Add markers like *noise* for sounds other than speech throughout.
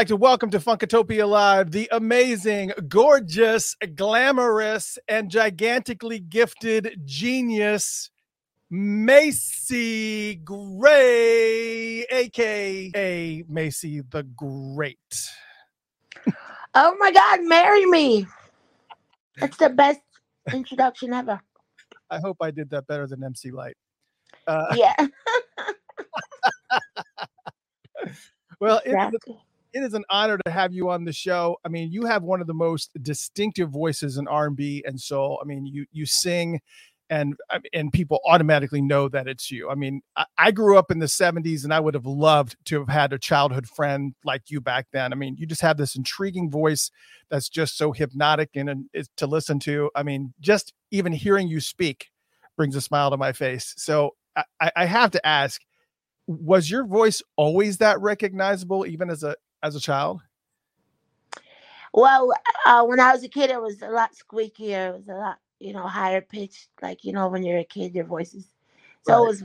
like to welcome to Funkatopia Live the amazing, gorgeous, glamorous, and gigantically gifted genius, Macy Gray, aka Macy the Great. Oh my God, marry me. *laughs* That's the best introduction ever. I hope I did that better than MC Lyte. Uh, Yeah. *laughs* well, exactly. It is an honor to have you on the show. I mean, you have one of the most distinctive voices in R&B and soul. I mean, you you sing and and people automatically know that it's you. I mean, I, I grew up in the 70s and I would have loved to have had a childhood friend like you back then. I mean, you just have this intriguing voice that's just so hypnotic and, and to listen to. I mean, just even hearing you speak brings a smile to my face. So I- I have to ask, was your voice always that recognizable even as a as a child? Well, uh, when I was a kid, it was a lot squeakier. It was a lot, you know, higher pitched. Like you know, when you're a kid, your voice is so Right. it was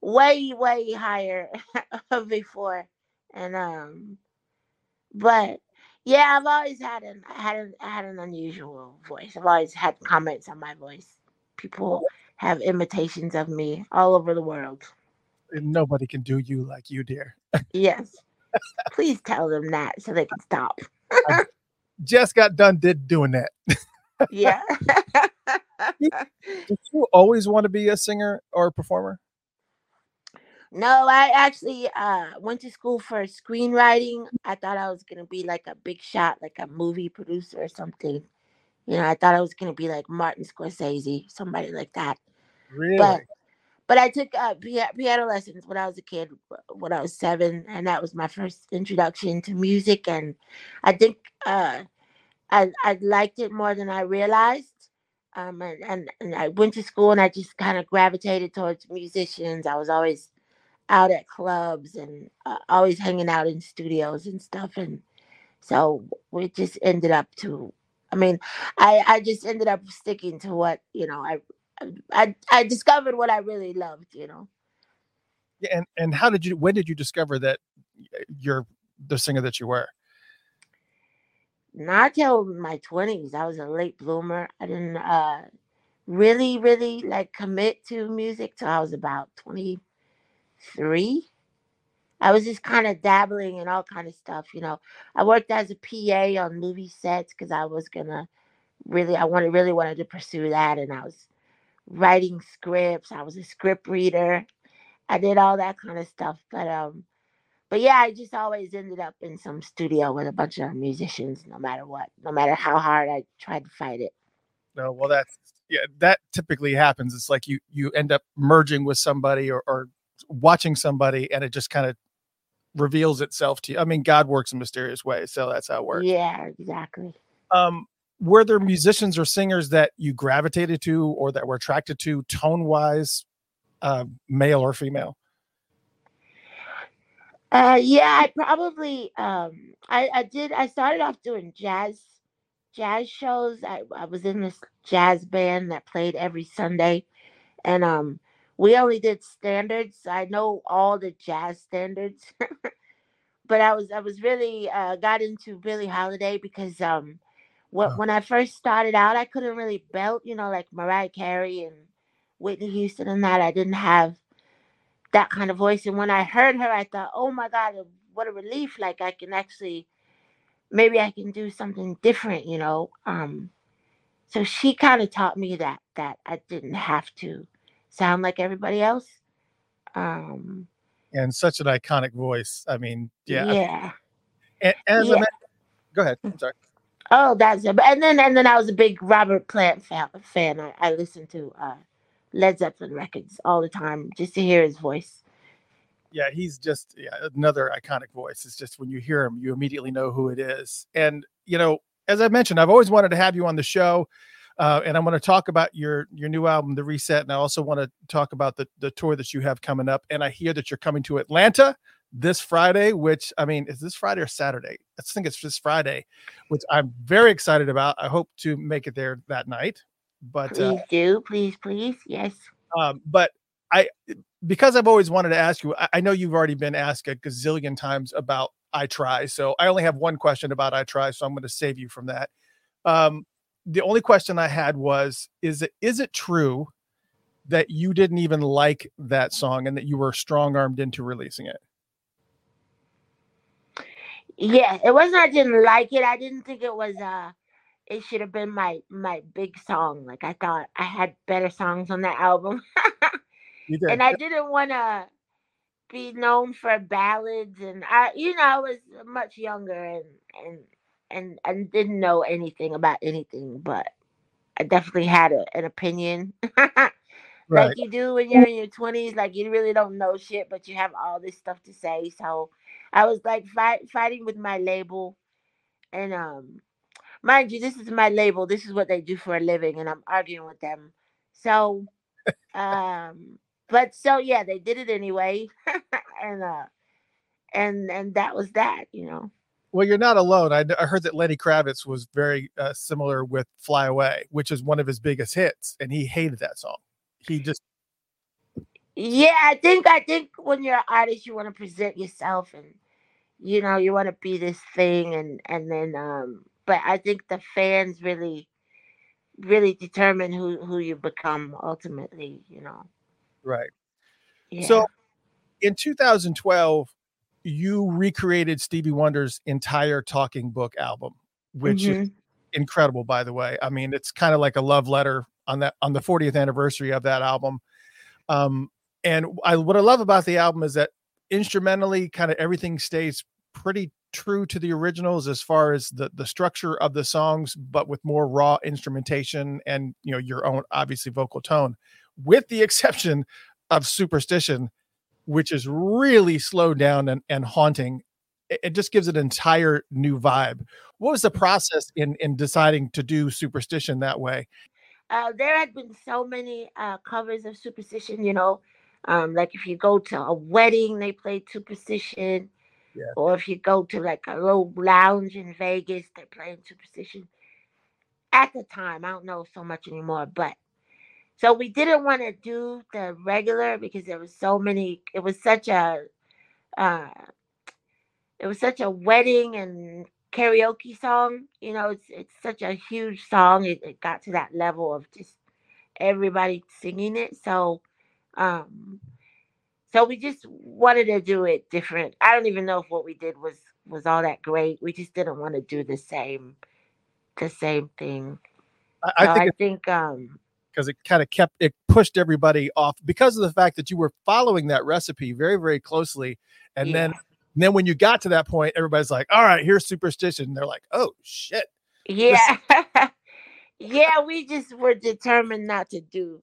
way, way higher *laughs* before. And um, but yeah, I've always had an I had an I had an unusual voice. I've always had comments on my voice. People have imitations of me all over the world. Nobody can do you like you, dear. *laughs* Yes. Please tell them that so they can stop. Just got done did doing that. Yeah. *laughs* Did you always want to be a singer or a performer? no, I actually uh went to school for screenwriting. I thought I was gonna be like a big shot, like a movie producer or something. You know, I thought I was gonna be like Martin Scorsese, somebody like that. Really? But but I took uh, piano lessons when I was a kid, when I was seven, and that was my first introduction to music. And I think uh, I I liked it more than I realized. Um, and, and and I went to school, and I just kind of gravitated towards musicians. I was always out at clubs and uh, always hanging out in studios and stuff. And so we just ended up to. I mean, I I just ended up sticking to what you know I I I discovered what I really loved, you know. Yeah, and and how did you when did you discover that you're the singer that you were? Not till my twenties. I was a late bloomer. I didn't uh really, really like commit to music till I was about twenty three. I was just kind of dabbling in all kind of stuff, you know. I worked as a PA on movie sets because I was gonna really I wanted really wanted to pursue that and I was writing scripts. I was a script reader. I did all that kind of stuff. But um but yeah, I just always ended up in some studio with a bunch of musicians no matter what, no matter how hard I tried to fight it. No, well that's yeah, that typically happens. It's like you you end up merging with somebody or, or watching somebody and it just kind of reveals itself to you. I mean, God works in mysterious ways, so that's how it works. Yeah, exactly. Um, were there musicians or singers that you gravitated to or that were attracted to tone wise, uh, male or female? Uh yeah, I probably um I, I did I started off doing jazz jazz shows. I, I was in this jazz band that played every Sunday and um we only did standards. I know all the jazz standards. *laughs* but I was I was really uh got into Billie Holiday because um when Oh. when I first started out I couldn't really belt, you know, like Mariah Carey and Whitney Houston and that. I didn't have that kind of voice. And when I heard her, I thought, oh my God, what a relief. Like I can actually, maybe I can do something different, you know? Um, so she kind of taught me that, that I didn't have to sound like everybody else. Um, And such an iconic voice. I mean, yeah. Yeah. A- As Yeah. a go ahead. I'm sorry. Oh, that's it. And then, and then I was a big Robert Plant fan. I, I listened to uh, Led Zeppelin records all the time just to hear his voice. yeah, he's just yeah, another iconic voice. It's just when you hear him, you immediately know who it is. And you know, as I mentioned, I've always wanted to have you on the show, uh, and I'm going to talk about your your new album, The Reset, and I also want to talk about the the tour that you have coming up. And I hear that you're coming to Atlanta this Friday, which I mean, is this Friday or Saturday? I think it's this Friday, which I'm very excited about. I hope to make it there that night. But uh, Please do, please, please. Yes. um, but I because I've always wanted to ask you. I, I know you've already been asked a gazillion times about I try, so I only have one question about I try, so I'm going to save you from that. Um, the only question I had was: Is it is it true that you didn't even like that song and that you were strong armed into releasing it? Yeah, it wasn't I didn't like it. I didn't think it was uh it should have been my my big song. Like I thought I had better songs on that album. *laughs* and I didn't want to be known for ballads and I you know I was much younger and and and and didn't know anything about anything but I definitely had a, an opinion *laughs* right. like you do when you're in your 20s like you really don't know shit but you have all this stuff to say so I was like fight, fighting with my label and um mind you this is my label this is what they do for a living and I'm arguing with them so um but so yeah, they did it anyway, *laughs* and uh, and and that was that, you know. Well, you're not alone. I, I heard that Lenny Kravitz was very uh, similar with "Fly Away," which is one of his biggest hits, and he hated that song. He *laughs* just yeah, I think I think when you're an artist, you want to present yourself, and you know you want to be this thing, and and then um. But I think the fans really, really determine who who you become ultimately. You know. Right. Yeah. So in 2012, you recreated Stevie Wonder's entire talking book album, which mm-hmm. is incredible, by the way. I mean, it's kind of like a love letter on that on the 40th anniversary of that album. Um, and I what I love about the album is that instrumentally, kind of everything stays pretty true to the originals as far as the the structure of the songs, but with more raw instrumentation and you know your own obviously vocal tone with the *laughs* exception of Superstition, which is really slowed down and, and haunting. It, just gives an entire new vibe. What was the process in in deciding to do Superstition that way? Uh, there had been so many uh, covers of Superstition, you know, um, like if you go to a wedding, they play Superstition. Yeah. Or if you go to like a little lounge in Vegas, they're playing Superstition. At the time, I don't know so much anymore, but so we didn't want to do the regular because there was so many. It was such a, uh, it was such a wedding and karaoke song. You know, it's it's such a huge song. It, it got to that level of just everybody singing it. So, um, so we just wanted to do it different. I don't even know if what we did was was all that great. We just didn't want to do the same, the same thing. I, I think, I think um because it kind of kept it pushed everybody off because of the fact that you were following that recipe very very closely and yeah. then and then when you got to that point everybody's like all right here's superstition and they're like oh shit yeah *laughs* yeah we just were determined not to do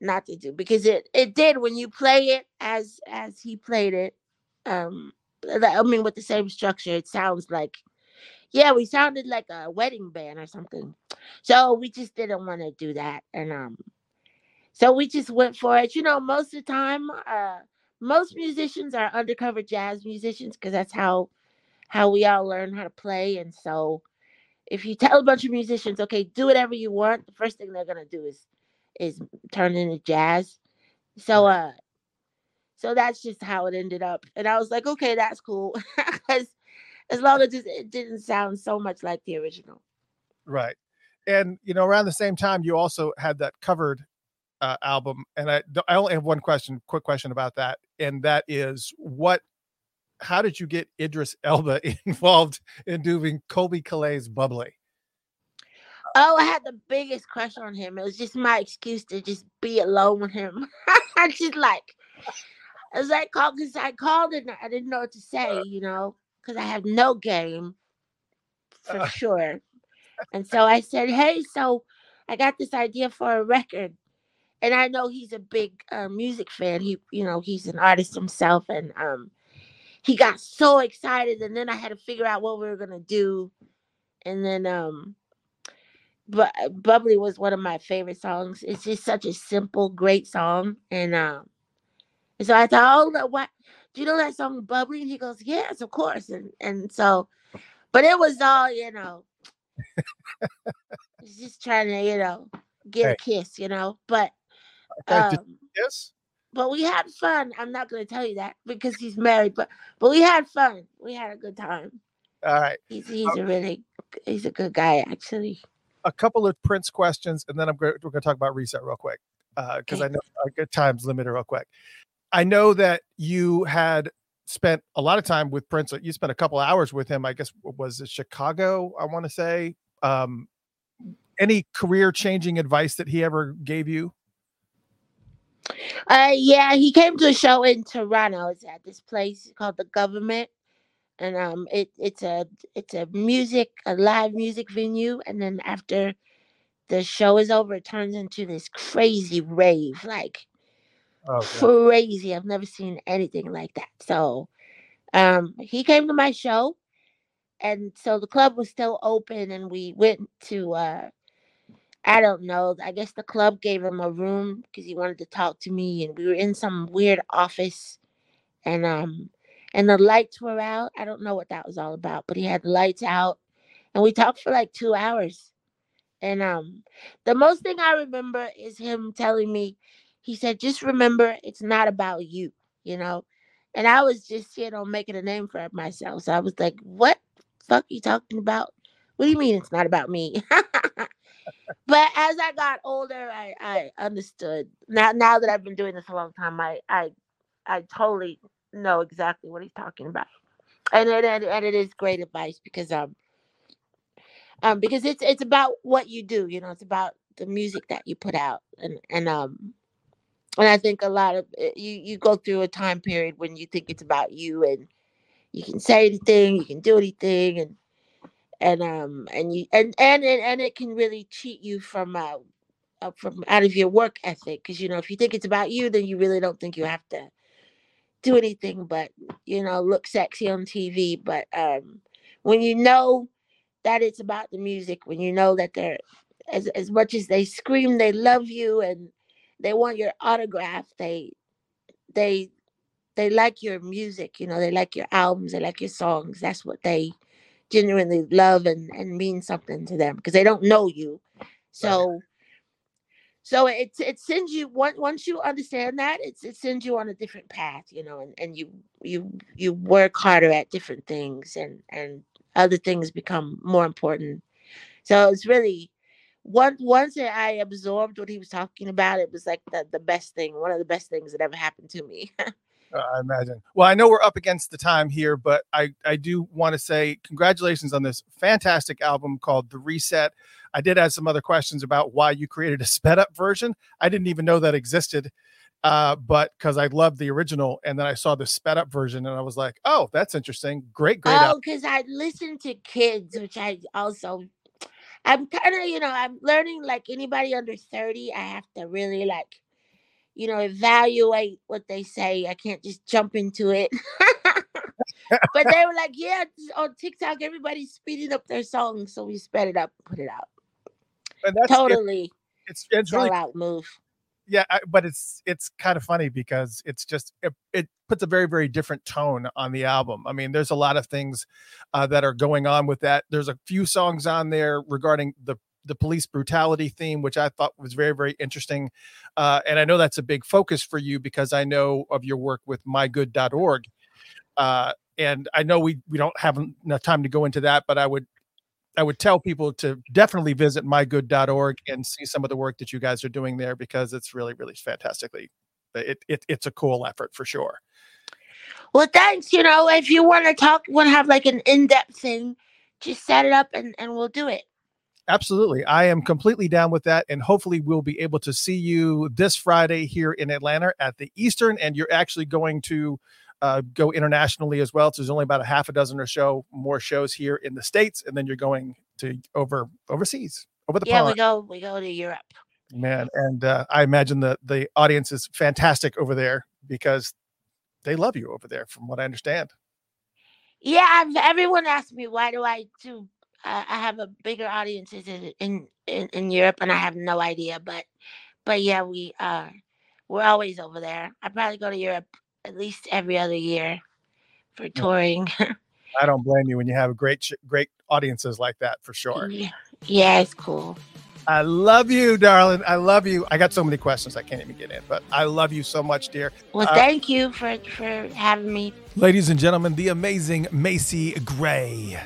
not to do because it it did when you play it as as he played it um i mean with the same structure it sounds like yeah, we sounded like a wedding band or something. So we just didn't want to do that. And um so we just went for it. You know, most of the time, uh most musicians are undercover jazz musicians because that's how how we all learn how to play. And so if you tell a bunch of musicians, okay, do whatever you want, the first thing they're gonna do is is turn into jazz. So uh so that's just how it ended up. And I was like, okay, that's cool. *laughs* Because as long as it didn't sound so much like the original. Right. And you know, around the same time, you also had that covered uh, album, and I I only have one question, quick question about that, and that is what, how did you get Idris Elba *laughs* involved in doing Colbie Caillat's "Bubbly"? Oh, I had the biggest crush on him. It was just my excuse to just be alone with him. *laughs* I just like, I called, because I called and I didn't know what to say, you know because I have no game for uh. sure. And so I said, Hey, so I got this idea for a record. And I know he's a big uh, music fan. He, you know, he's an artist himself. And um, he got so excited. And then I had to figure out what we were going to do. And then, um, but Bubbly was one of my favorite songs. It's just such a simple, great song. And um, and so I thought, oh, what? Do you know that song Bubbly? And he goes, Yes, of course. And and so, but it was all, you know, *laughs* he's just trying to, you know, get hey. a kiss, you know. But um, yes. but we had fun. I'm not gonna tell you that because he's married, but but we had fun. We had a good time. All right. He's he's a really he's a good guy actually. A couple of Prince questions, and then I'm going we're going to talk about reset real quick because Okay. I know our time's limited real quick. I know that you had spent a lot of time with Prince. You spent a couple hours with him. I guess was it Chicago? I want to say. Um, any career changing advice that he ever gave you? Uh, yeah, he came to a show in Toronto. It's at this place called the Guvernment, and um, it it's a it's a music a live music venue, and then after the show is over, it turns into this crazy rave, like Oh, crazy. I've never seen anything like that. So, um, he came to my show, and so the club was still open, and we went to uh, I don't know. I guess the club gave him a room because he wanted to talk to me, and we were in some weird office, and um, and the lights were out. I don't know what that was all about, but he had the lights out, and we talked for like two hours. And um, the most thing I remember is him telling me, he said, "Just remember, it's not about you," you know. And I was just, you know, making a name for myself. So I was like, "What fuck are you talking about? What do you mean it's not about me?" *laughs* but as I got older, I I understood. Now now that I've been doing this a long time, I I I totally know exactly what he's talking about. And it and, and it is great advice because um um because it's it's about what you do, you know, it's about the music that you put out and and um and I think a lot of you you go through a time period when you think it's about you and you can say anything, you can do anything and and um and you and and and, and it can really cheat you from uh uh, from out of your work ethic because you know if you think it's about you then you really don't think you have to do anything but you know look sexy on tv but um when you know that it's about the music when you know that they're as, as much as they scream they love you and they want your autograph they they they like your music you know they like your albums they like your songs that's what they genuinely love and and mean something to them because they don't know you. So so it it sends you once once you understand that it's it sends you on a different path you know and, and you you you work harder at different things and and other things become more important so it's really once once i absorbed what he was talking about it was like the, the best thing one of the best things that ever happened to me *laughs* Uh, I imagine. Well, I know we're up against the time here, but I, I do want to say congratulations on this fantastic album called The Reset. I did have some other questions about why you created a sped up version. I didn't even know that existed, uh, but because I loved the original, and then I saw the sped up version, and I was like, oh, that's interesting. Great, great. oh because i listen to kids which i also i'm kind of you know i'm learning like anybody under 30 i have to really like you know evaluate what they say i can't just jump into it *laughs* but they were like yeah on tiktok everybody's speeding up their songs so we sped it up put it out And that's totally. it's it's really sell out move. Yeah I, but it's it's kind of funny because it's just it, it puts a very very different tone on the album. I mean there's a lot of things uh, that are going on with that. There's a few songs on there regarding the the police brutality theme which i thought was very very interesting uh, and i know that's a big focus for you because i know of your work with mygood.org uh, and i know we we don't have enough time to go into that but i would I would tell people to definitely visit mygood.org and see some of the work that you guys are doing there because it's really, really fantastically. Uh, it, it it's a cool effort for sure. well thanks you know if you want to talk want to have like an in-depth thing just set it up and and we'll do it Absolutely. I am completely down with that. And hopefully, we'll be able to see you this Friday here in Atlanta at the Eastern. And you're actually going to uh, go internationally as well. So there's only about a half a dozen or so more shows here in the States. And then you're going to over overseas, over the yeah pond. we go we go to europe man and uh, i imagine the the audience is fantastic over there because they love you over there from what i understand Yeah, I've, everyone asks me why do I do. Uh, I have a bigger audiences in, in in in Europe, and I have no idea. But but yeah, we uh we're always over there. I probably go to Europe at least every other year for touring. *laughs* i don't blame you when you have great great audiences like that for sure yeah, yeah, it's cool. I love you, darling. I love you. I got so many questions I can't even get in, but I love you so much, dear. Well, Uh, thank you for for having me. Ladies and gentlemen, the amazing Macy Gray.